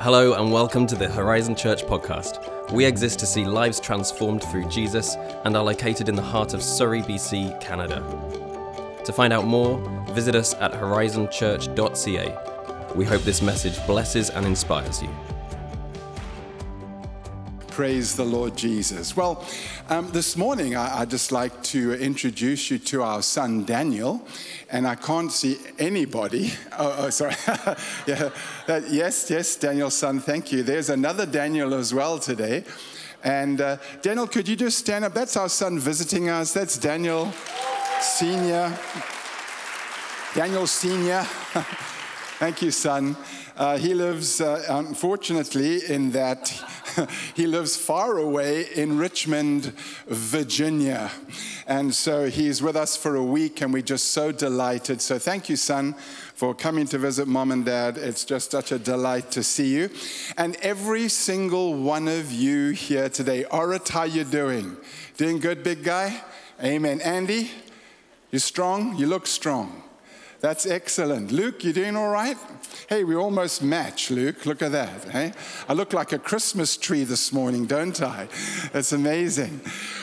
Hello, and welcome to the Horizon Church podcast. We exist to see lives transformed through Jesus and are located in the heart of Surrey, BC, Canada. To find out more, visit us at horizonchurch.ca. We hope this message blesses and inspires you. Praise the Lord Jesus. Well, um, this morning I, would just like to introduce you to our son Daniel, and I can't see anybody. Oh, oh sorry. yeah, that, yes, yes, Daniel's son, thank you. There's another Daniel as well today. And uh, Daniel, could you just stand up? That's our son visiting us. That's Daniel Senior. Daniel Senior. thank you, son. Uh, he lives, uh, unfortunately, in that he lives far away in Richmond, Virginia. And so he's with us for a week, and we're just so delighted. So thank you, son, for coming to visit mom and dad. It's just such a delight to see you. And every single one of you here today. Orit, how you doing? Doing good, big guy? Amen. Andy, you strong? You look strong. That's excellent. Luke, you doing all right? Hey, we almost match, Luke. Look at that. Hey? I look like a Christmas tree this morning, don't I? It's amazing.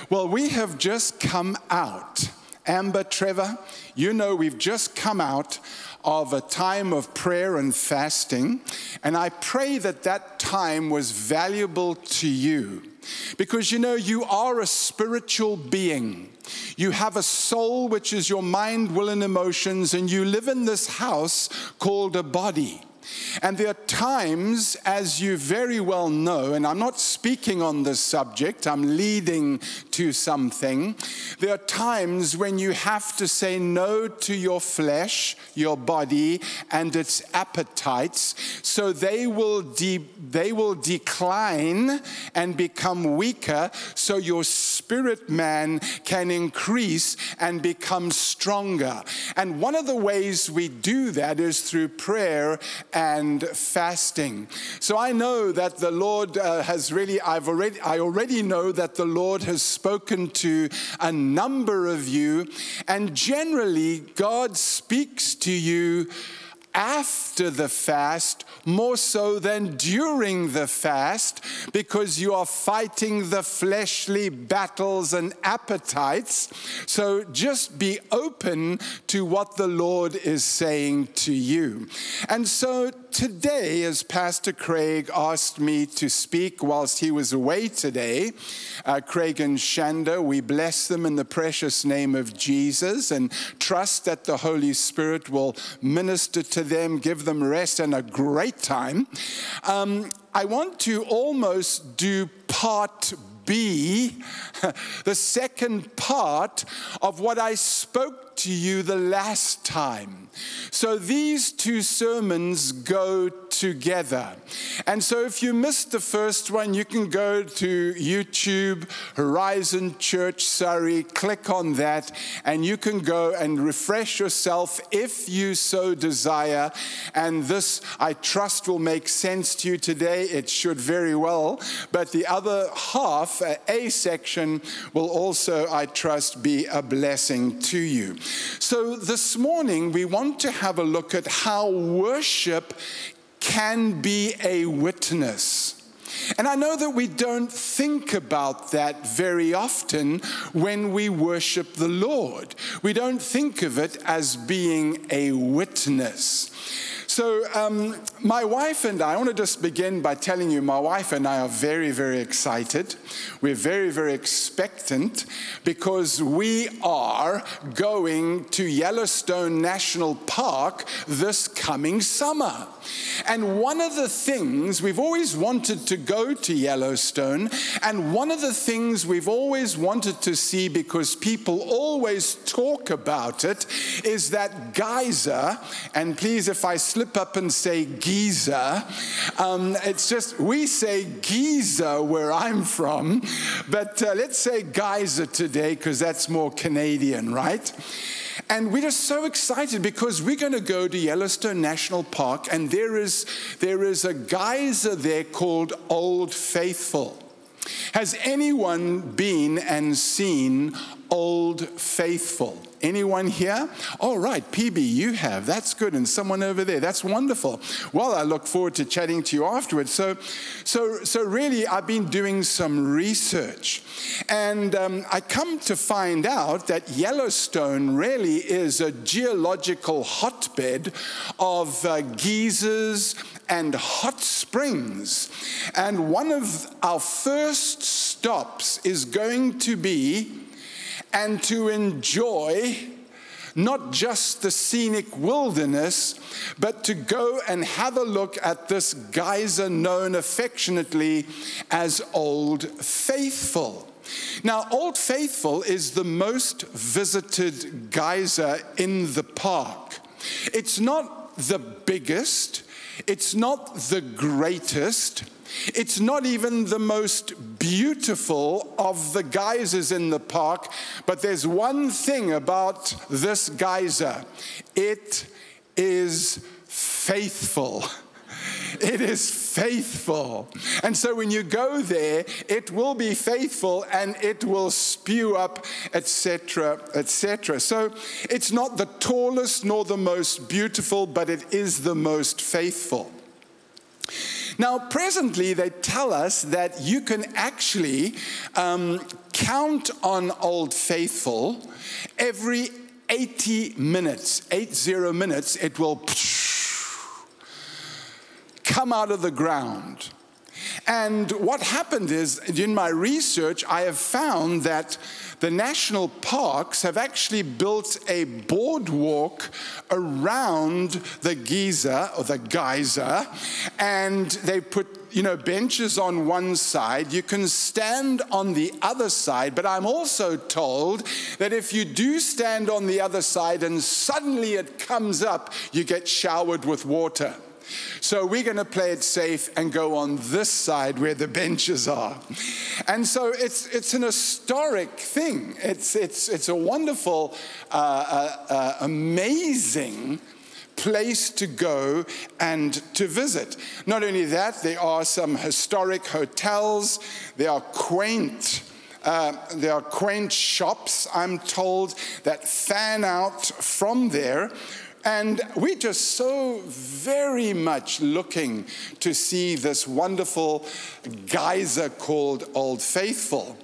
Well, we have just come out. Amber, Trevor, you know we've just come out of a time of prayer and fasting, and I pray that that time was valuable to you because you know you are a spiritual being. You have a soul, which is your mind, will, and emotions, and you live in this house called a body. And there are times, as you very well know, and I'm not speaking on this subject, I'm leading to something. There are times when you have to say no to your flesh, your body, and its appetites, so they will, de- they will decline and become weaker, so your spirit man can increase and become stronger. And one of the ways we do that is through prayer and fasting. So I know that the Lord uh, has really, I've already, I already know that the Lord has spoken to a number of you, and generally, God speaks to you after the fast more so than during the fast because you are fighting the fleshly battles and appetites. So just be open to what the Lord is saying to you. And so today, as Pastor Craig asked me to speak whilst he was away today, uh, Craig and Shanda, we bless them in the precious name of Jesus and trust that the Holy Spirit will minister to them, give them rest and a great time. Um, I want to almost do part B, the second part of what I spoke to you the last time. So these two sermons go together. And so if you missed the first one, you can go to YouTube, Horizon Church Surrey, click on that, and you can go and refresh yourself if you so desire. And this, I trust, will make sense to you today. It should very well. But the other half, uh, A section, will also, I trust, be a blessing to you. So this morning, we want to have a look at how worship can be a witness. And I know that we don't think about that very often when we worship the Lord. We don't think of it as being a witness. So, um, my wife and I, I want to just begin by telling you, my wife and I are very, very excited. We're very, very expectant because we are going to Yellowstone National Park this coming summer. And one of the things we've always wanted to go to Yellowstone, and one of the things we've always wanted to see because people always talk about it, is that geyser. And please, if I slip up and say Giza, um, it's just, we say Giza where I'm from, but uh, let's say geyser today because that's more Canadian, right? And we're just so excited because we're going to go to Yellowstone National Park, and there is, there is a geyser there called Old Faithful. Has anyone been and seen Old Faithful? Anyone here? All right, PB, you have. That's good. And someone over there. That's wonderful. Well, I look forward to chatting to you afterwards. So, so, so really, I've been doing some research. And um, I come to find out that Yellowstone really is a geological hotbed of uh, geysers and hot springs. And one of our first stops is going to be and to enjoy not just the scenic wilderness, but to go and have a look at this geyser known affectionately as Old Faithful. Now, Old Faithful is the most visited geyser in the park. It's not the biggest, it's not the greatest, it's not even the most beautiful of the geysers in the park, but there's one thing about this geyser it is faithful. It is faithful. And so when you go there, it will be faithful and it will spew up, etc., etc. So it's not the tallest nor the most beautiful, but it is the most faithful. Now, presently, they tell us that you can actually um, count on Old Faithful every 80 minutes, 80 minutes, it will come out of the ground. And what happened is, in my research, I have found that the national parks have actually built a boardwalk around the Giza or the geyser, and they put you know, benches on one side, you can stand on the other side. But I'm also told that if you do stand on the other side and suddenly it comes up, you get showered with water. So we're going to play it safe and go on this side where the benches are. And so it's, it's an historic thing. It's, it's, it's a wonderful, uh, uh, uh, amazing place to go and to visit. Not only that, there are some historic hotels, there are quaint. Uh, there are quaint shops, I'm told, that fan out from there and we're just so very much looking to see this wonderful geyser called Old Faithful.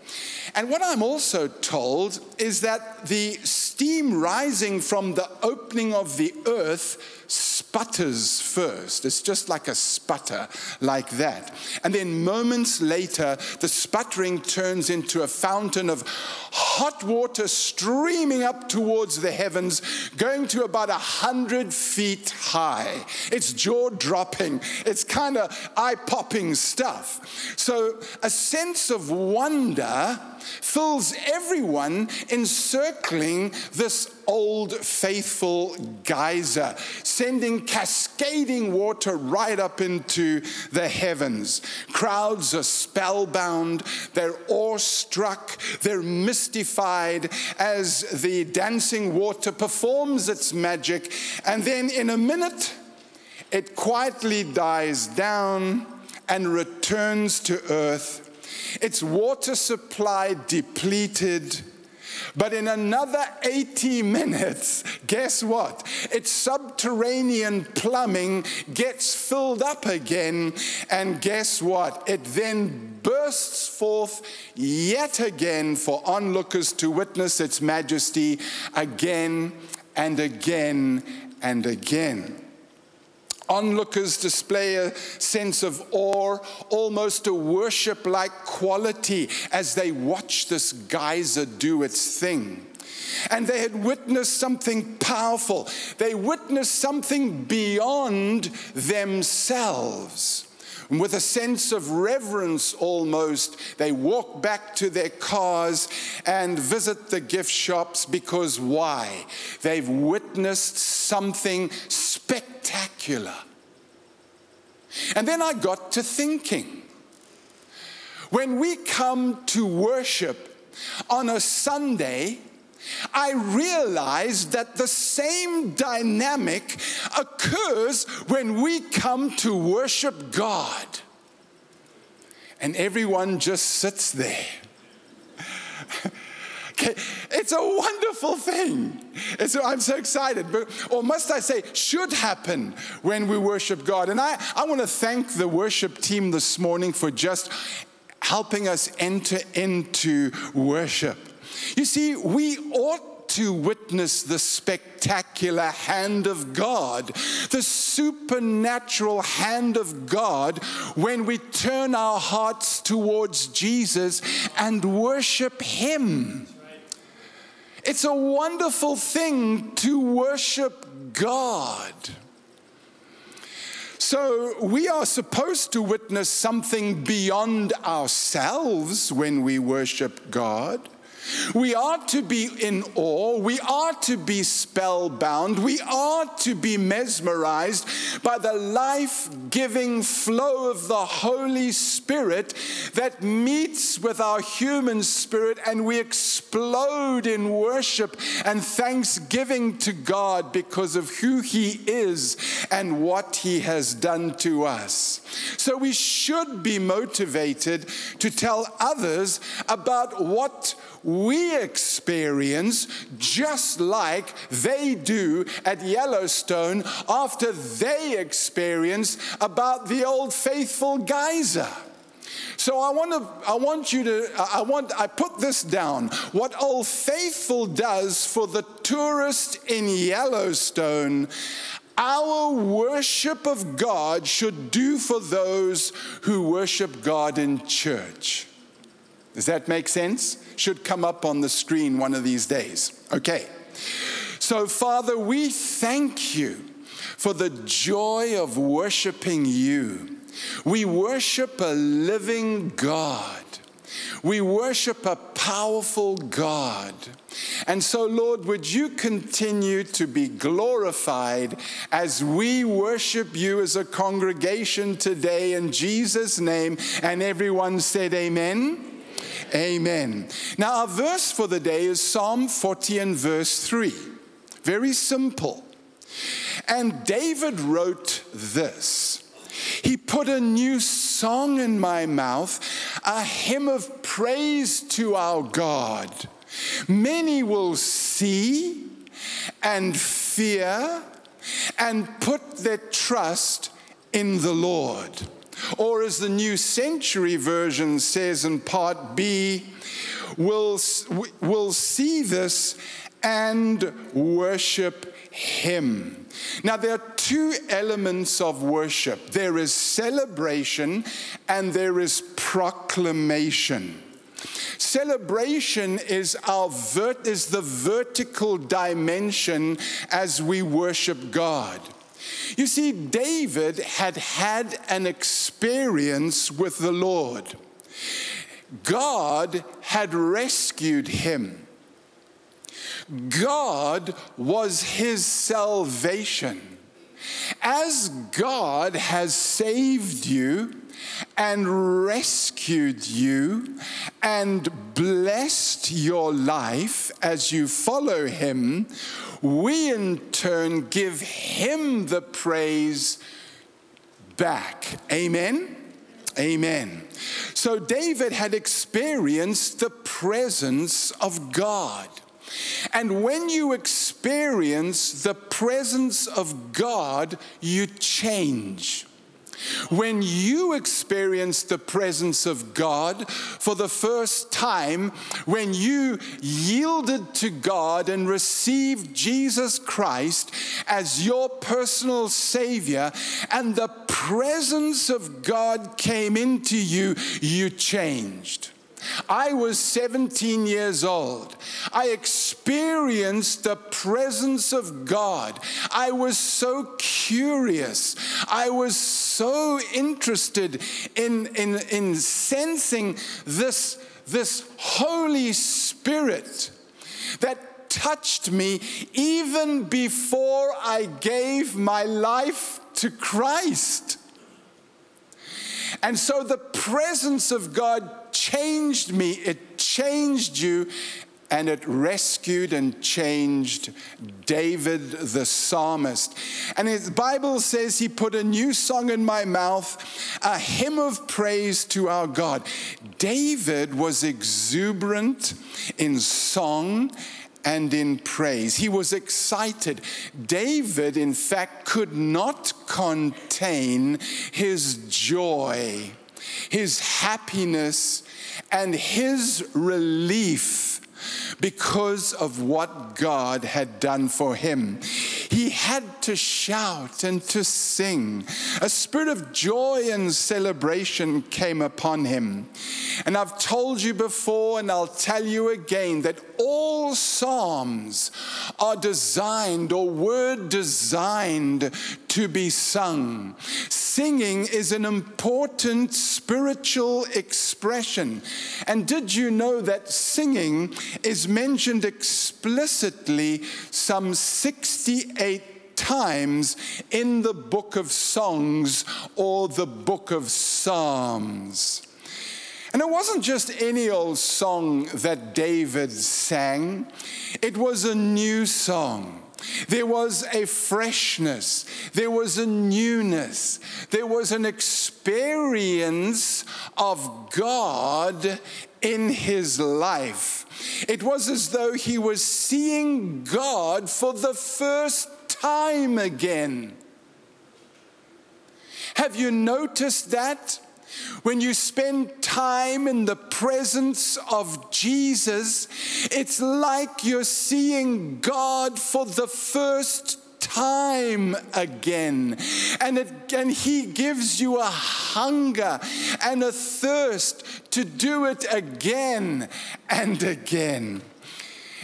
And what I'm also told is that the steam rising from the opening of the earth sputters first. It's just like a sputter, like that. And then moments later, the sputtering turns into a fountain of hot water streaming up towards the heavens, going to about a hundred feet high. It's jaw dropping, it's kind of eye popping stuff. So, a sense of wonder fills everyone encircling this old faithful geyser, sending cascading water right up into the heavens. Crowds are spellbound, they're awestruck, they're mystified as the dancing water performs its magic, and then in a minute, it quietly dies down and returns to earth its water supply depleted. But in another 80 minutes, guess what? Its subterranean plumbing gets filled up again. And guess what? It then bursts forth yet again for onlookers to witness its majesty again and again and again. Onlookers display a sense of awe, almost a worship like quality as they watch this geyser do its thing. And they had witnessed something powerful. They witnessed something beyond themselves. And with a sense of reverence almost, they walk back to their cars and visit the gift shops because why? They've witnessed something spectacular. And then I got to thinking when we come to worship on a Sunday, I realized that the same dynamic occurs when we come to worship God. and everyone just sits there. it's a wonderful thing. It's, I'm so excited. But, or must I say, should happen when we worship God. And I, I want to thank the worship team this morning for just helping us enter into worship. You see, we ought to witness the spectacular hand of God, the supernatural hand of God, when we turn our hearts towards Jesus and worship Him. It's a wonderful thing to worship God. So, we are supposed to witness something beyond ourselves when we worship God. We are to be in awe. We are to be spellbound. We are to be mesmerized by the life giving flow of the Holy Spirit that meets with our human spirit, and we explode in worship and thanksgiving to God because of who He is and what He has done to us. So we should be motivated to tell others about what we experience just like they do at Yellowstone after they experience about the old faithful geyser. So I want to, I want you to, I want, I put this down. What Old Faithful does for the tourist in Yellowstone, our worship of God should do for those who worship God in church. Does that make sense? Should come up on the screen one of these days. Okay. So, Father, we thank you for the joy of worshiping you. We worship a living God. We worship a powerful God. And so, Lord, would you continue to be glorified as we worship you as a congregation today in Jesus' name? And everyone said, Amen. Amen. Now, our verse for the day is Psalm 40 and verse 3. Very simple. And David wrote this He put a new song in my mouth, a hymn of praise to our God. Many will see and fear and put their trust in the Lord. Or, as the New Century Version says in part B, will will see this and worship Him. Now, there are two elements of worship there is celebration and there is proclamation. Celebration is, our vert- is the vertical dimension as we worship God. You see, David had had an experience with the Lord. God had rescued him. God was his salvation. As God has saved you and rescued you and blessed your life as you follow him, we in turn give him the praise back. Amen. Amen. So David had experienced the presence of God. And when you experience the presence of God, you change. When you experience the presence of God for the first time, when you yielded to God and received Jesus Christ as your personal Savior, and the presence of God came into you, you changed. I was 17 years old. I experienced the presence of God. I was so curious. I was so interested in, in, in sensing this, this Holy Spirit that touched me even before I gave my life to Christ. And so the presence of God changed me, it changed you, and it rescued and changed David the psalmist. And his Bible says he put a new song in my mouth, a hymn of praise to our God. David was exuberant in song and in praise. He was excited. David, in fact, could not contain his joy, his happiness, and his relief because of what God had done for him. He had to shout and to sing. A spirit of joy and celebration came upon him. And I've told you before, and I'll tell you again, that all Psalms are designed or were designed to be sung. Singing is an important spiritual expression. And did you know that singing is mentioned explicitly some 68 times in the book of Songs or the book of Psalms? And it wasn't just any old song that David sang, it was a new song. There was a freshness, there was a newness, there was an experience of God in his life. It was as though he was seeing God for the first time again. Have you noticed that? When you spend time in the presence of Jesus, it's like you're seeing God for the first time again. And, it, and He gives you a hunger and a thirst to do it again and again.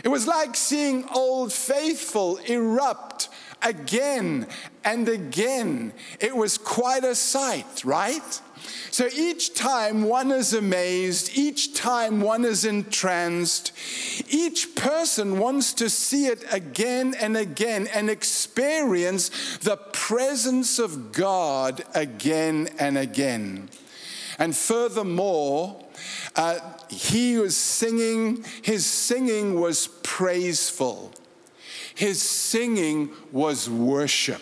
It was like seeing Old Faithful erupt again and again. It was quite a sight, right? So each time one is amazed, each time one is entranced, each person wants to see it again and again and experience the presence of God again and again. And furthermore, uh, he was singing, his singing was praiseful, his singing was worship.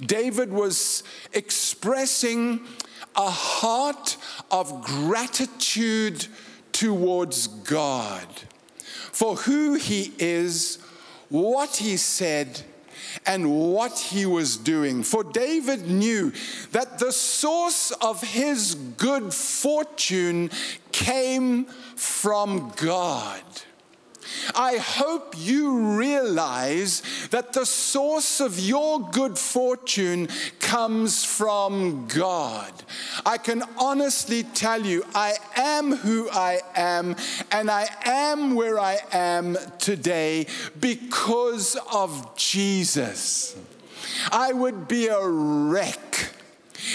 David was expressing a heart of gratitude towards God for who He is, what He said, and what he was doing. For David knew that the source of his good fortune came from God. I hope you realize that the source of your good fortune comes from God. I can honestly tell you, I am who I am, and I am where I am today because of Jesus. I would be a wreck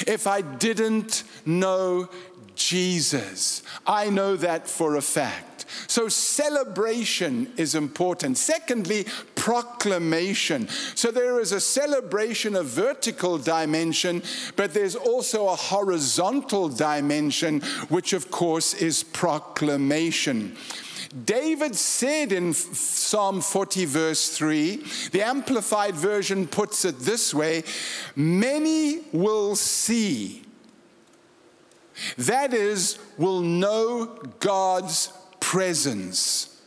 if I didn't know Jesus. I know that for a fact. So, celebration is important. Secondly, proclamation. So, there is a celebration, a vertical dimension, but there's also a horizontal dimension, which, of course, is proclamation. David said in Psalm 40, verse 3, the Amplified Version puts it this way Many will see, that is, will know God's presence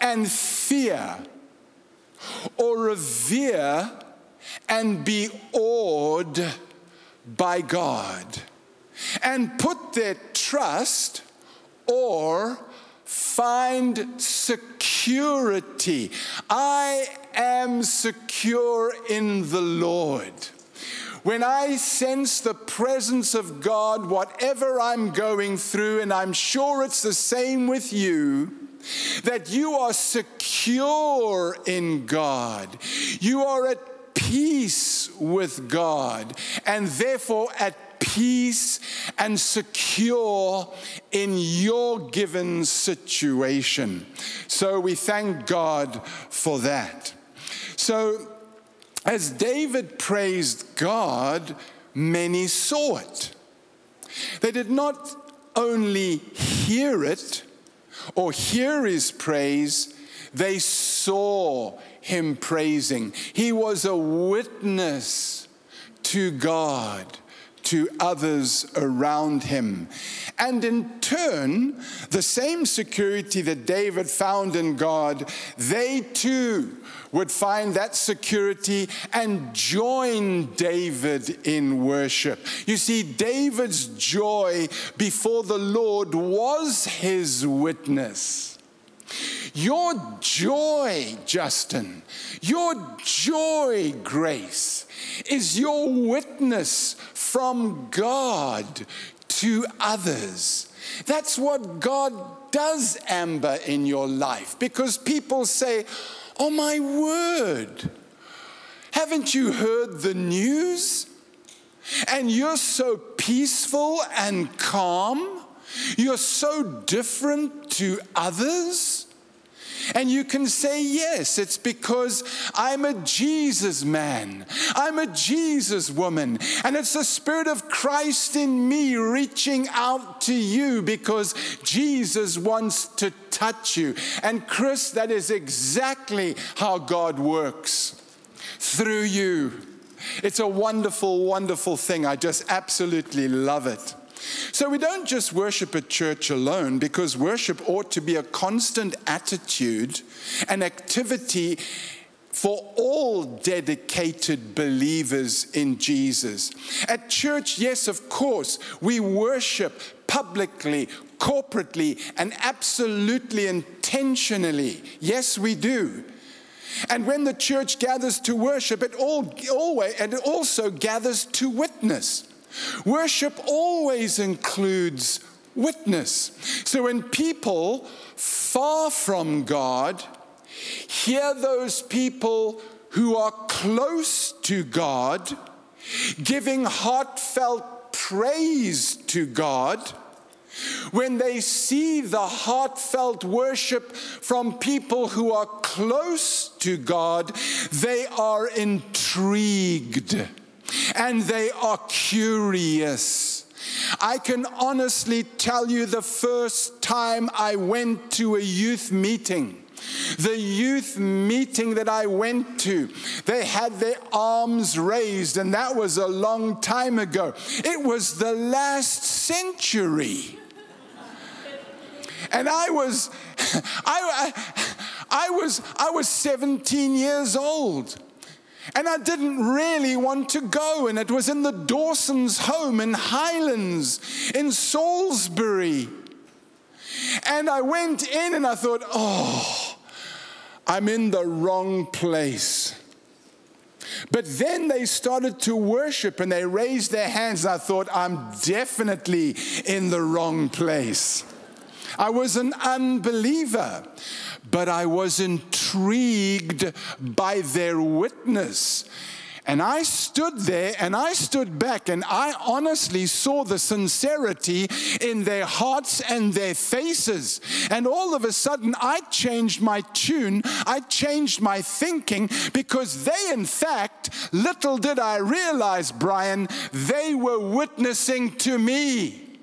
and fear or revere and be awed by God and put their trust or find security. I am secure in the Lord. When I sense the presence of God, whatever I'm going through, and I'm sure it's the same with you, that you are secure in God. You are at peace with God, and therefore at peace and secure in your given situation. So we thank God for that. So as David praised God, many saw it. They did not only hear it, or hear his praise, they saw him praising. He was a witness to God, to others around him. And in turn, the same security that David found in God, they too would find that security and join David in worship. You see, David's joy before the Lord was his witness. Your joy, Justin, your joy, Grace, is your witness from God to others. That's what God does, Amber, in your life because people say, Oh, my word. Haven't you heard the news? And you're so peaceful and calm. You're so different to others. And you can say, Yes, it's because I'm a Jesus man. I'm a Jesus woman. And it's the Spirit of Christ in me reaching out to you because Jesus wants to touch you. And Chris, that is exactly how God works through you. It's a wonderful, wonderful thing. I just absolutely love it. So we don't just worship at church alone because worship ought to be a constant attitude and activity for all dedicated believers in Jesus. At church, yes, of course, we worship publicly, corporately, and absolutely intentionally. Yes, we do. And when the church gathers to worship, it all always it also gathers to witness. Worship always includes witness. So when people far from God hear those people who are close to God giving heartfelt praise to God, when they see the heartfelt worship from people who are close to God, they are intrigued and they are curious. I can honestly tell you the first time I went to a youth meeting. The youth meeting that I went to, they had their arms raised, and that was a long time ago. It was the last century. And I was, I, I, I was, I was 17 years old. And I didn't really want to go. And it was in the Dawson's home in Highlands, in Salisbury. And I went in and I thought, oh, I'm in the wrong place. But then they started to worship and they raised their hands. And I thought, I'm definitely in the wrong place. I was an unbeliever but I was intrigued by their witness. And I stood there and I stood back and I honestly saw the sincerity in their hearts and their faces. And all of a sudden, I changed my tune, I changed my thinking because they, in fact, little did I realize, Brian, they were witnessing to me.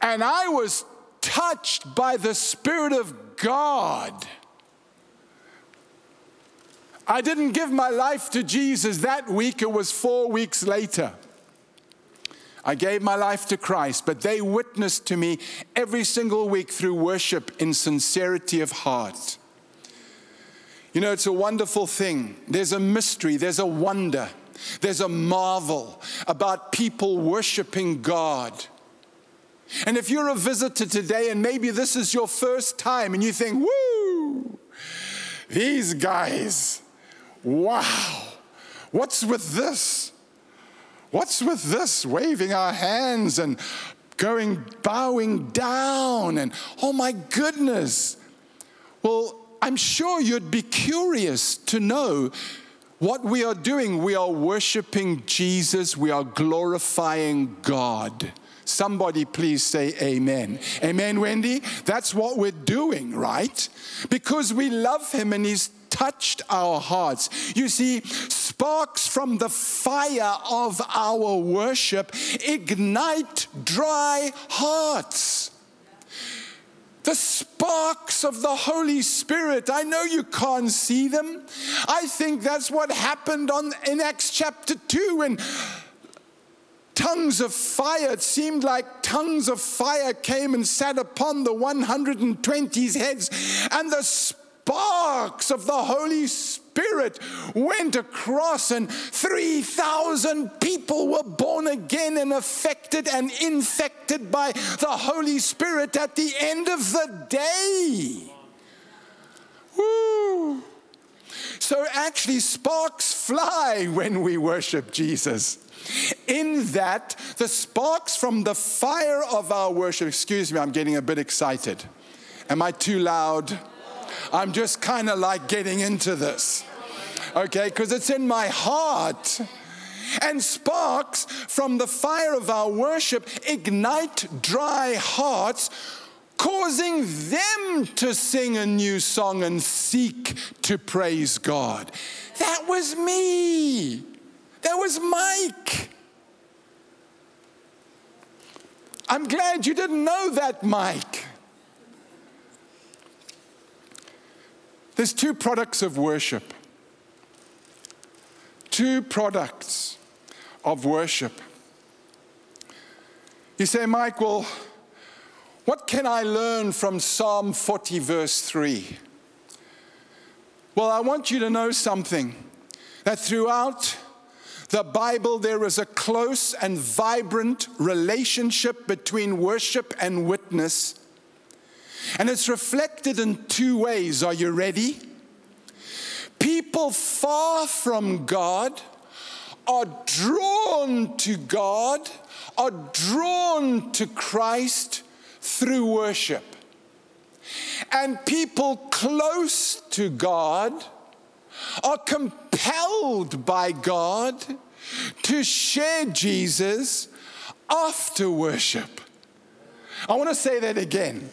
And I was touched by the Spirit of God. I didn't give my life to Jesus that week, it was four weeks later. I gave my life to Christ, but they witnessed to me every single week through worship in sincerity of heart. You know, it's a wonderful thing. There's a mystery, there's a wonder, there's a marvel about people worshiping God and if you're a visitor today and maybe this is your first time and you think, woo, these guys, wow, what's with this? What's with this? Waving our hands and going bowing down and oh my goodness. Well, I'm sure you'd be curious to know what we are doing. We are worshiping Jesus, we are glorifying God. Somebody please say amen. Amen, Wendy? That's what we're doing, right? Because we love him and he's touched our hearts. You see, sparks from the fire of our worship ignite dry hearts. the sparks of the Holy Spirit. I know you can't see them. I think that's what happened on, in Acts chapter 2 when tongues of fire, it seemed like tongues of fire came and sat upon the 120's heads, and the sparks of the Holy Spirit went across, and 3,000 people were born again and affected and infected by the Holy Spirit at the end of the day. Woo! So, actually, sparks fly when we worship Jesus. In that, the sparks from the fire of our worship, excuse me, I'm getting a bit excited. Am I too loud? I'm just kind of like getting into this, okay, because it's in my heart. And sparks from the fire of our worship ignite dry hearts, causing them to sing a new song and seek to praise God. That was me. That was Mike. I'm glad you didn't know that, Mike. There's two products of worship. Two products of worship. You say, Mike, well, what can I learn from Psalm 40, verse 3? Well, I want you to know something that throughout the Bible, there is a close and vibrant relationship between worship and witness. And it's reflected in two ways. Are you ready? People far from God are drawn to God, are drawn to Christ through worship. And people close to God are compelled by God to share Jesus after worship. I want to say that again.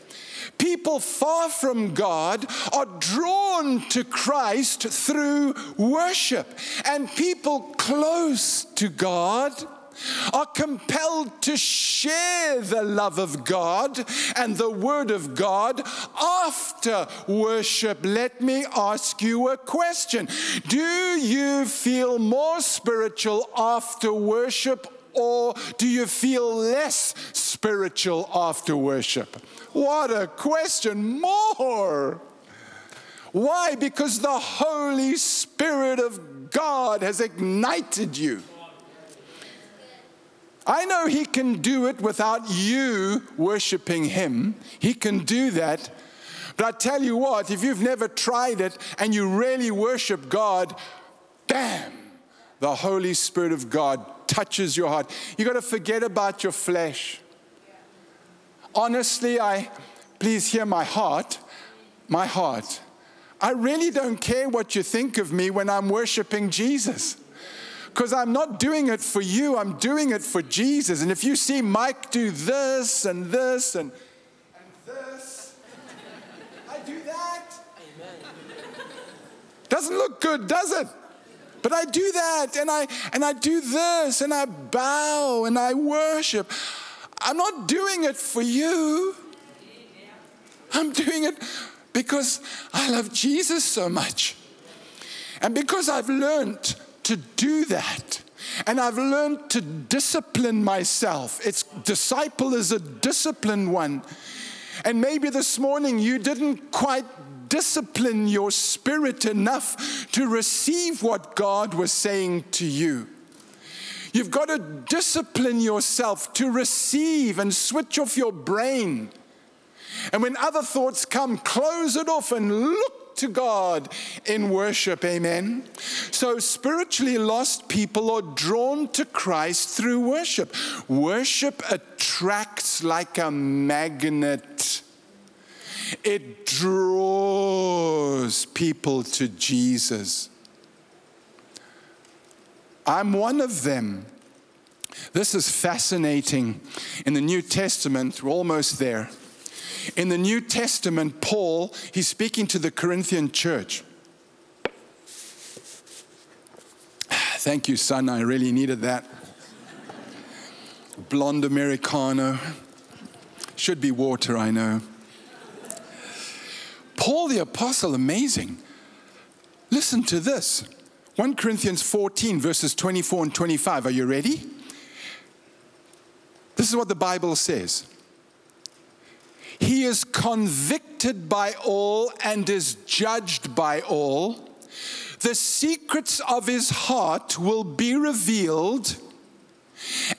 People far from God are drawn to Christ through worship, and people close to God are compelled to share the love of God and the Word of God after worship. Let me ask you a question Do you feel more spiritual after worship? Or do you feel less spiritual after worship? What a question! More! Why? Because the Holy Spirit of God has ignited you. I know He can do it without you worshiping Him. He can do that. But I tell you what, if you've never tried it and you really worship God, bam, the Holy Spirit of God touches your heart. You got to forget about your flesh. Honestly, I please hear my heart. My heart. I really don't care what you think of me when I'm worshiping Jesus because I'm not doing it for you, I'm doing it for Jesus. And if you see Mike do this and this and, and this, I do that. Amen. Doesn't look good, does it? But I do that and I and I do this and I bow and I worship. I'm not doing it for you. I'm doing it because I love Jesus so much. And because I've learned to do that. And I've learned to discipline myself. It's disciple is a disciplined one. And maybe this morning you didn't quite discipline your spirit enough to receive what God was saying to you. You've got to discipline yourself to receive and switch off your brain. And when other thoughts come, close it off and look to God in worship. Amen. So, spiritually lost people are drawn to Christ through worship. Worship attracts like a magnet, it draws people to Jesus. I'm one of them. This is fascinating. In the New Testament, we're almost there. In the New Testament, Paul, he's speaking to the Corinthian church. Thank you, son. I really needed that. Blonde Americano. Should be water, I know. Paul the Apostle, amazing. Listen to this 1 Corinthians 14, verses 24 and 25. Are you ready? This is what the Bible says. He is convicted by all and is judged by all. The secrets of his heart will be revealed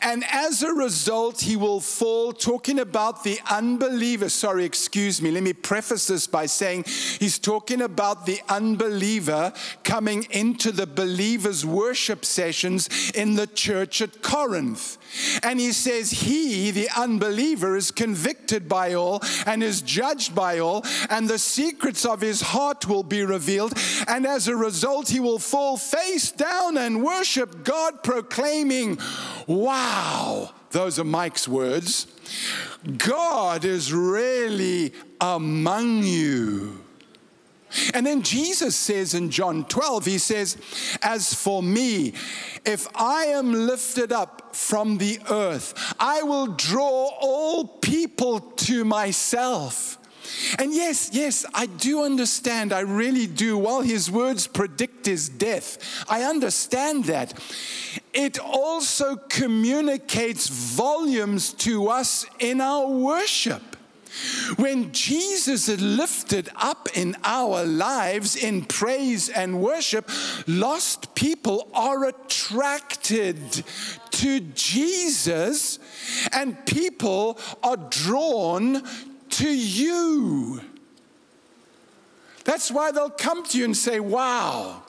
and as a result, he will fall. Talking about the unbeliever. Sorry, excuse me. Let me preface this by saying he's talking about the unbeliever coming into the believer's worship sessions in the church at Corinth. And he says, He, the unbeliever, is convicted by all and is judged by all, and the secrets of his heart will be revealed. And as a result, he will fall face down and worship God, proclaiming, Wow, those are Mike's words. God is really among you. And then Jesus says in John 12, He says, As for me, if I am lifted up from the earth, I will draw all people to myself. And yes, yes, I do understand. I really do. While his words predict his death, I understand that. It also communicates volumes to us in our worship. When Jesus is lifted up in our lives in praise and worship, lost people are attracted to Jesus, and people are drawn to you. That's why they'll come to you and say, Wow,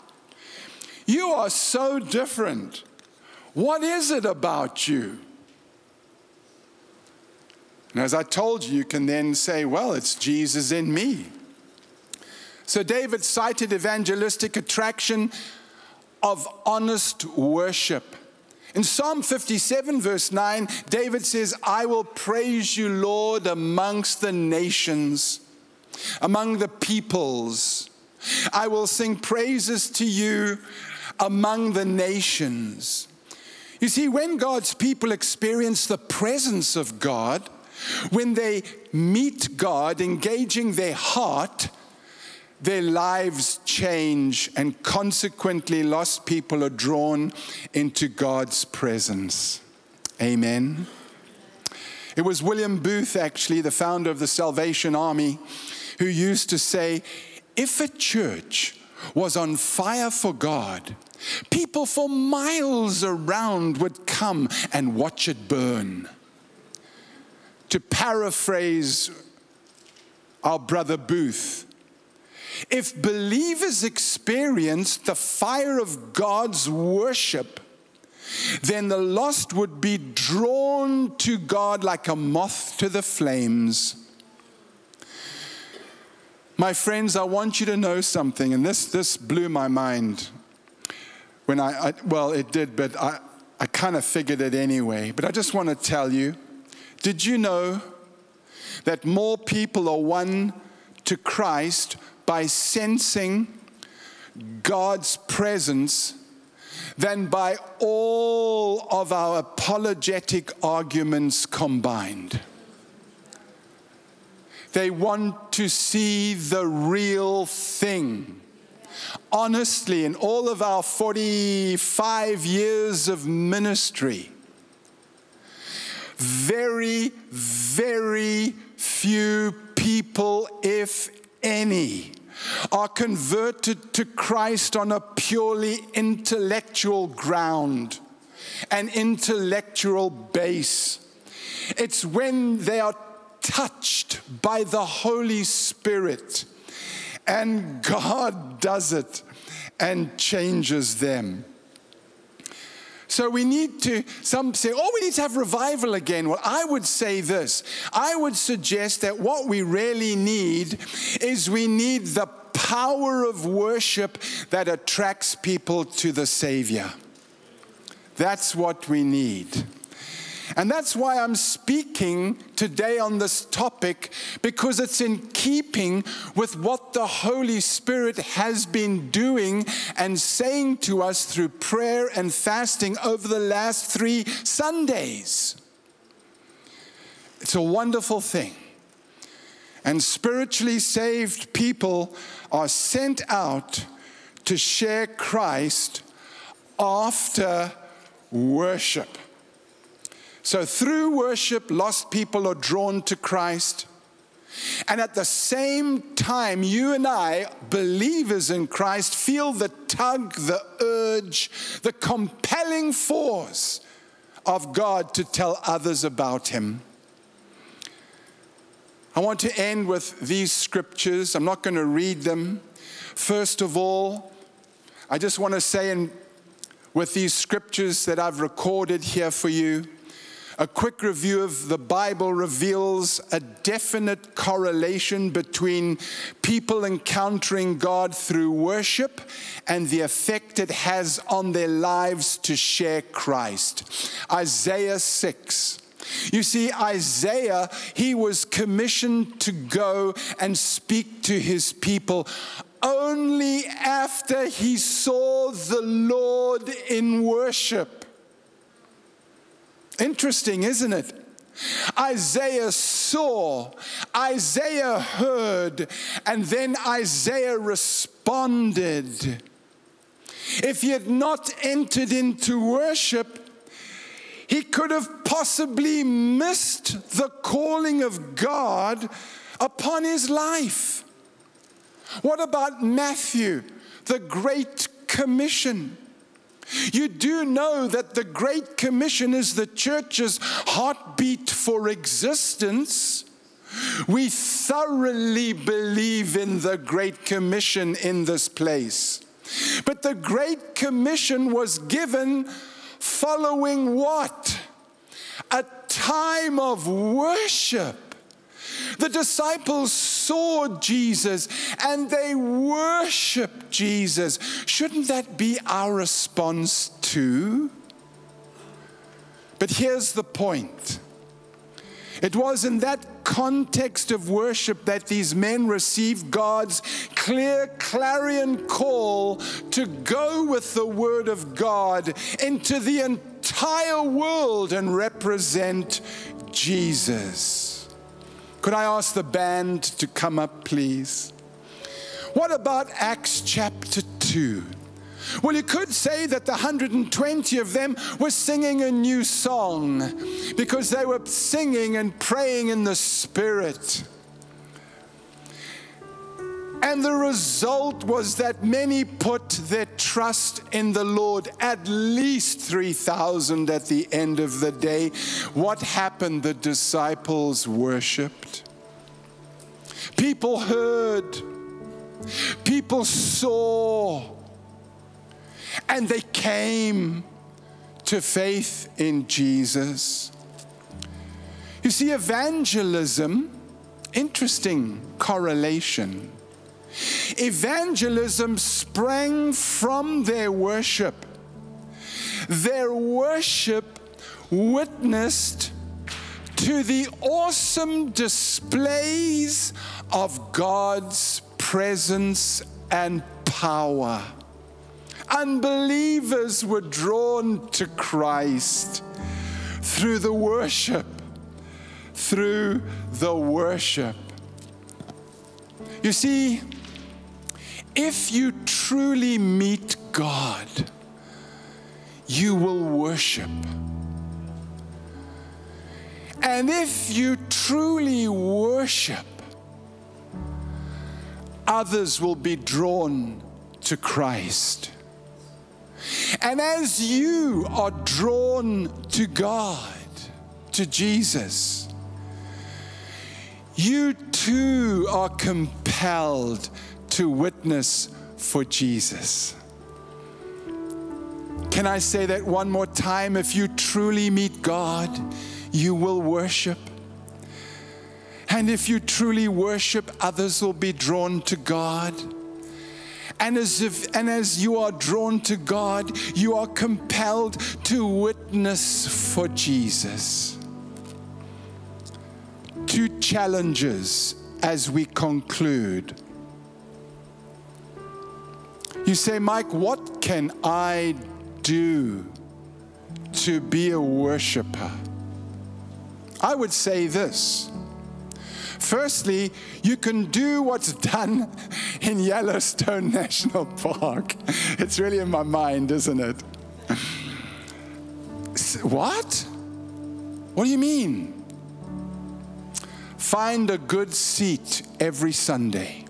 you are so different. What is it about you? And as I told you, you can then say, Well, it's Jesus in me. So David cited evangelistic attraction of honest worship. In Psalm 57, verse 9, David says, I will praise you, Lord, amongst the nations, among the peoples. I will sing praises to you among the nations. You see, when God's people experience the presence of God, when they meet God, engaging their heart, their lives change, and consequently, lost people are drawn into God's presence. Amen. It was William Booth, actually, the founder of the Salvation Army, who used to say if a church was on fire for God, people for miles around would come and watch it burn. To paraphrase our brother Booth, if believers experience the fire of God's worship, then the lost would be drawn to God like a moth to the flames. My friends, I want you to know something, and this, this blew my mind. When I, I well, it did, but I, I kind of figured it anyway. But I just want to tell you did you know that more people are won to Christ by sensing God's presence than by all of our apologetic arguments combined. They want to see the real thing. Honestly, in all of our 45 years of ministry, very, very few people, if any, are converted to Christ on a purely intellectual ground, an intellectual base. It's when they are touched by the Holy Spirit and God does it and changes them. So we need to, some say, oh, we need to have revival again. Well, I would say this I would suggest that what we really need is we need the power of worship that attracts people to the Savior. That's what we need. And that's why I'm speaking today on this topic, because it's in keeping with what the Holy Spirit has been doing and saying to us through prayer and fasting over the last three Sundays. It's a wonderful thing. And spiritually saved people are sent out to share Christ after worship. So, through worship, lost people are drawn to Christ. And at the same time, you and I, believers in Christ, feel the tug, the urge, the compelling force of God to tell others about Him. I want to end with these scriptures. I'm not going to read them. First of all, I just want to say, in, with these scriptures that I've recorded here for you, a quick review of the Bible reveals a definite correlation between people encountering God through worship and the effect it has on their lives to share Christ. Isaiah 6. You see, Isaiah, he was commissioned to go and speak to his people only after he saw the Lord in worship. Interesting, isn't it? Isaiah saw, Isaiah heard, and then Isaiah responded. If he had not entered into worship, he could have possibly missed the calling of God upon his life. What about Matthew, the Great Commission? You do know that the Great Commission is the church's heartbeat for existence. We thoroughly believe in the Great Commission in this place. But the Great Commission was given following what? A time of worship. The disciples saw Jesus and they worshiped Jesus. Shouldn't that be our response too? But here's the point. It was in that context of worship that these men received God's clear clarion call to go with the Word of God into the entire world and represent Jesus. Could I ask the band to come up, please? What about Acts chapter 2? Well, you could say that the 120 of them were singing a new song because they were singing and praying in the Spirit. And the result was that many put their trust in the Lord, at least 3,000 at the end of the day. What happened? The disciples worshiped. People heard. People saw. And they came to faith in Jesus. You see, evangelism, interesting correlation Evangelism sprang from their worship. Their worship witnessed to the awesome displays of God's presence and power. Unbelievers were drawn to Christ through the worship, through the worship. You see, if you truly meet God, you will worship. And if you truly worship, others will be drawn to Christ. And as you are drawn to God, to Jesus, you too are compelled to witness for Jesus. Can I say that one more time? If you truly meet God, you will worship. And if you truly worship, others will be drawn to God. And as, if, and as you are drawn to God, you are compelled to witness for Jesus. Two challenges as we conclude. You say, Mike, what can I do to be a worshiper? I would say this Firstly, you can do what's done in Yellowstone National Park. It's really in my mind, isn't it? What? What do you mean? Find a good seat every Sunday,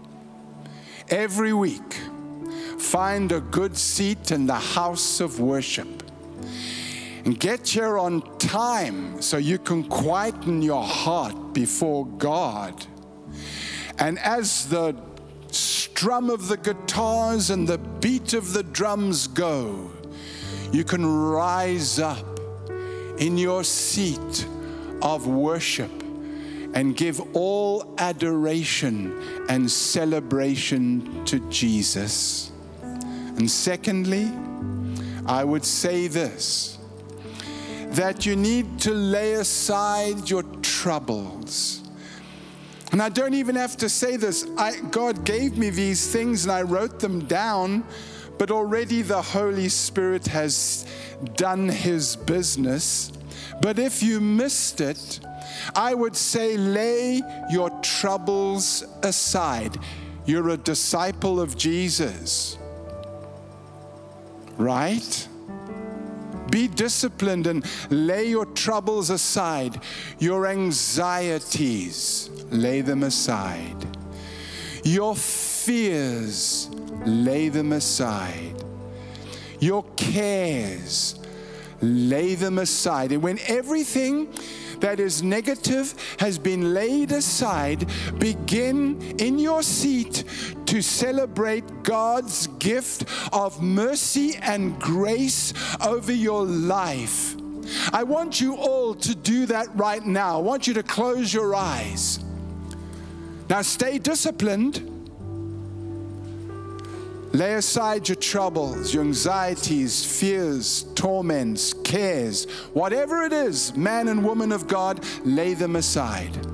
every week. Find a good seat in the house of worship. And get here on time so you can quieten your heart before God. And as the strum of the guitars and the beat of the drums go, you can rise up in your seat of worship and give all adoration and celebration to Jesus. And secondly, I would say this that you need to lay aside your troubles. And I don't even have to say this. I, God gave me these things and I wrote them down, but already the Holy Spirit has done his business. But if you missed it, I would say lay your troubles aside. You're a disciple of Jesus, right? Be disciplined and lay your troubles aside, your anxieties, lay them aside, your fears, lay them aside, your cares, lay them aside. And when everything that is negative has been laid aside, begin in your seat to celebrate God's gift of mercy and grace over your life. I want you all to do that right now. I want you to close your eyes. Now, stay disciplined. Lay aside your troubles, your anxieties, fears, torments, cares, whatever it is, man and woman of God, lay them aside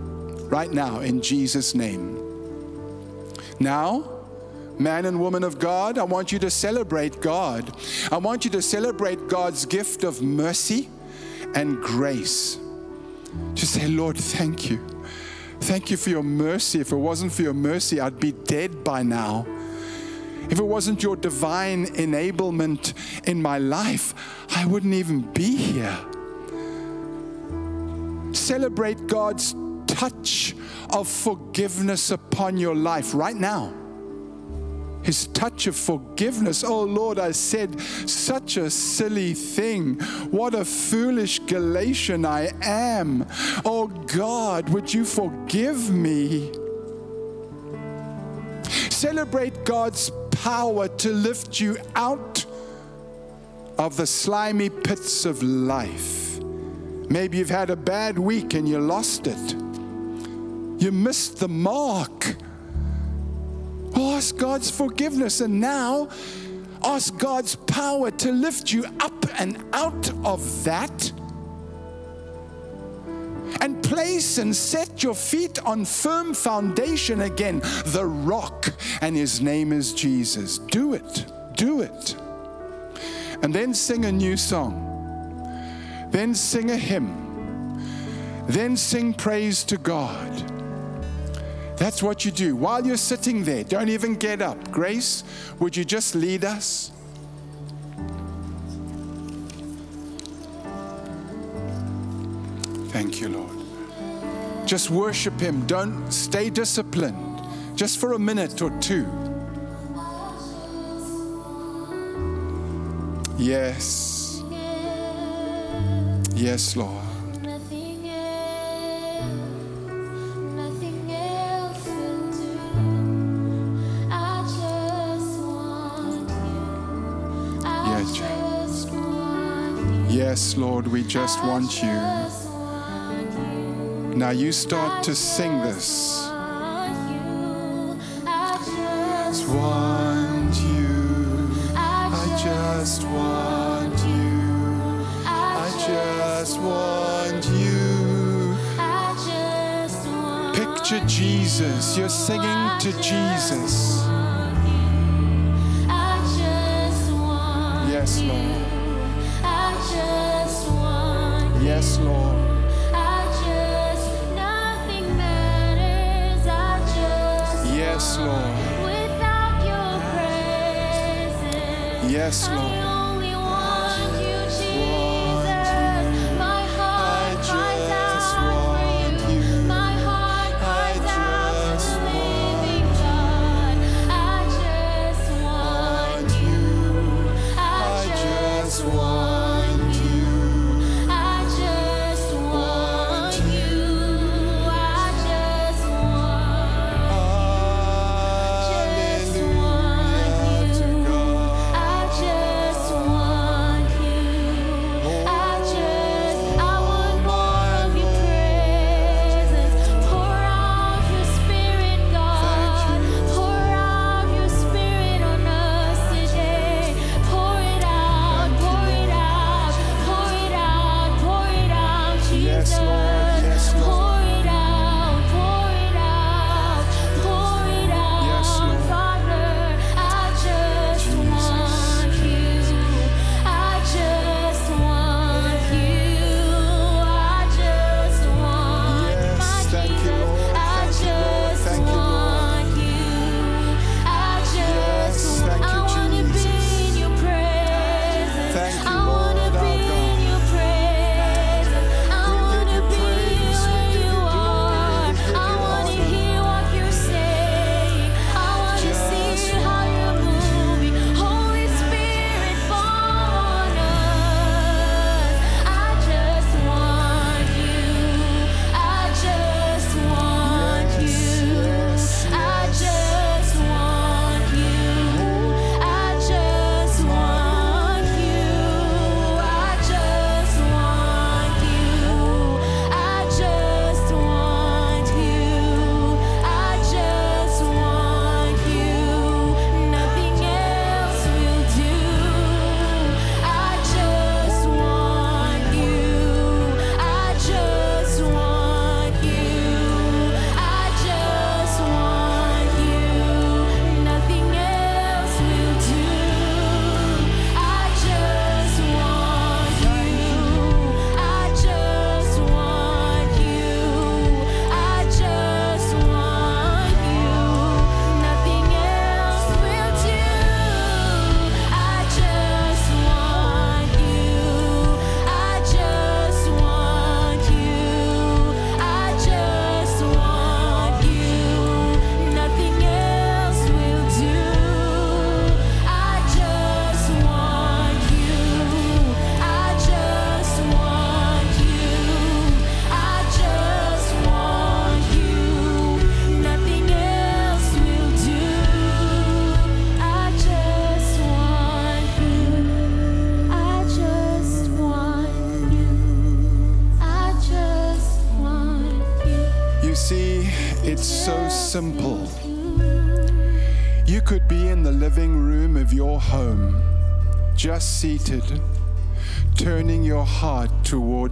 right now in Jesus' name. Now, man and woman of God, I want you to celebrate God. I want you to celebrate God's gift of mercy and grace. Just say, Lord, thank you. Thank you for your mercy. If it wasn't for your mercy, I'd be dead by now if it wasn't your divine enablement in my life, I wouldn't even be here. Celebrate God's touch of forgiveness upon your life right now. His touch of forgiveness. Oh Lord, I said such a silly thing. What a foolish Galatian I am. Oh God, would you forgive me? Celebrate God's power to lift you out of the slimy pits of life. Maybe you've had a bad week and you lost it. You missed the mark. Ask God's forgiveness and now ask God's power to lift you up and out of that and place and set your feet on firm foundation again, the rock, and his name is Jesus. Do it. Do it. And then sing a new song. Then sing a hymn. Then sing praise to God. That's what you do. While you're sitting there, don't even get up. Grace, would you just lead us? Thank you, Lord. Just worship Him. Don't stay disciplined just for a minute or two. Yes. Yes, Lord. Yes, Lord, we just want you. Now you start to sing this. I just want you. I just want you. I just want you. Picture Jesus. You're singing to Jesus. Yes, Lord.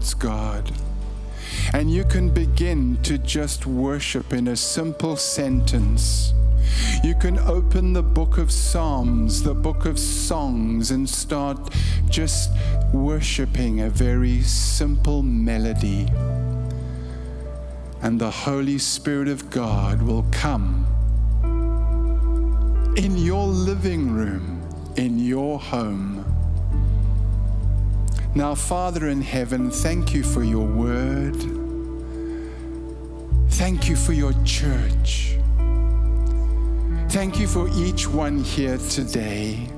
Towards God. And you can begin to just worship in a simple sentence. You can open the book of Psalms, the book of songs, and start just worshiping a very simple melody. And the Holy Spirit of God will come in your living room, in your home. Now, Father in heaven, thank you for your word. Thank you for your church. Thank you for each one here today.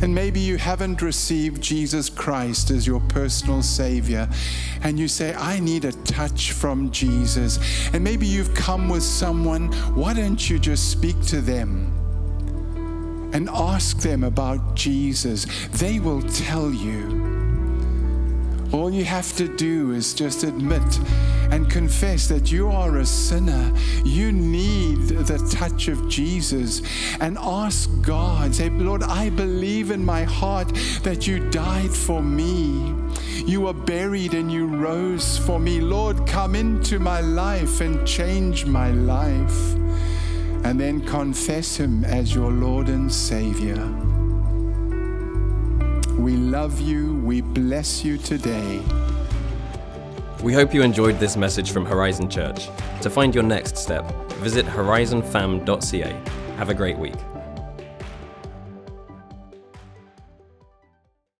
And maybe you haven't received Jesus Christ as your personal Savior, and you say, I need a touch from Jesus. And maybe you've come with someone, why don't you just speak to them and ask them about Jesus? They will tell you. All you have to do is just admit and confess that you are a sinner. You need the touch of Jesus and ask God, say, Lord, I believe in my heart that you died for me. You were buried and you rose for me. Lord, come into my life and change my life. And then confess Him as your Lord and Savior. We love you. We bless you today. We hope you enjoyed this message from Horizon Church. To find your next step, visit horizonfam.ca. Have a great week.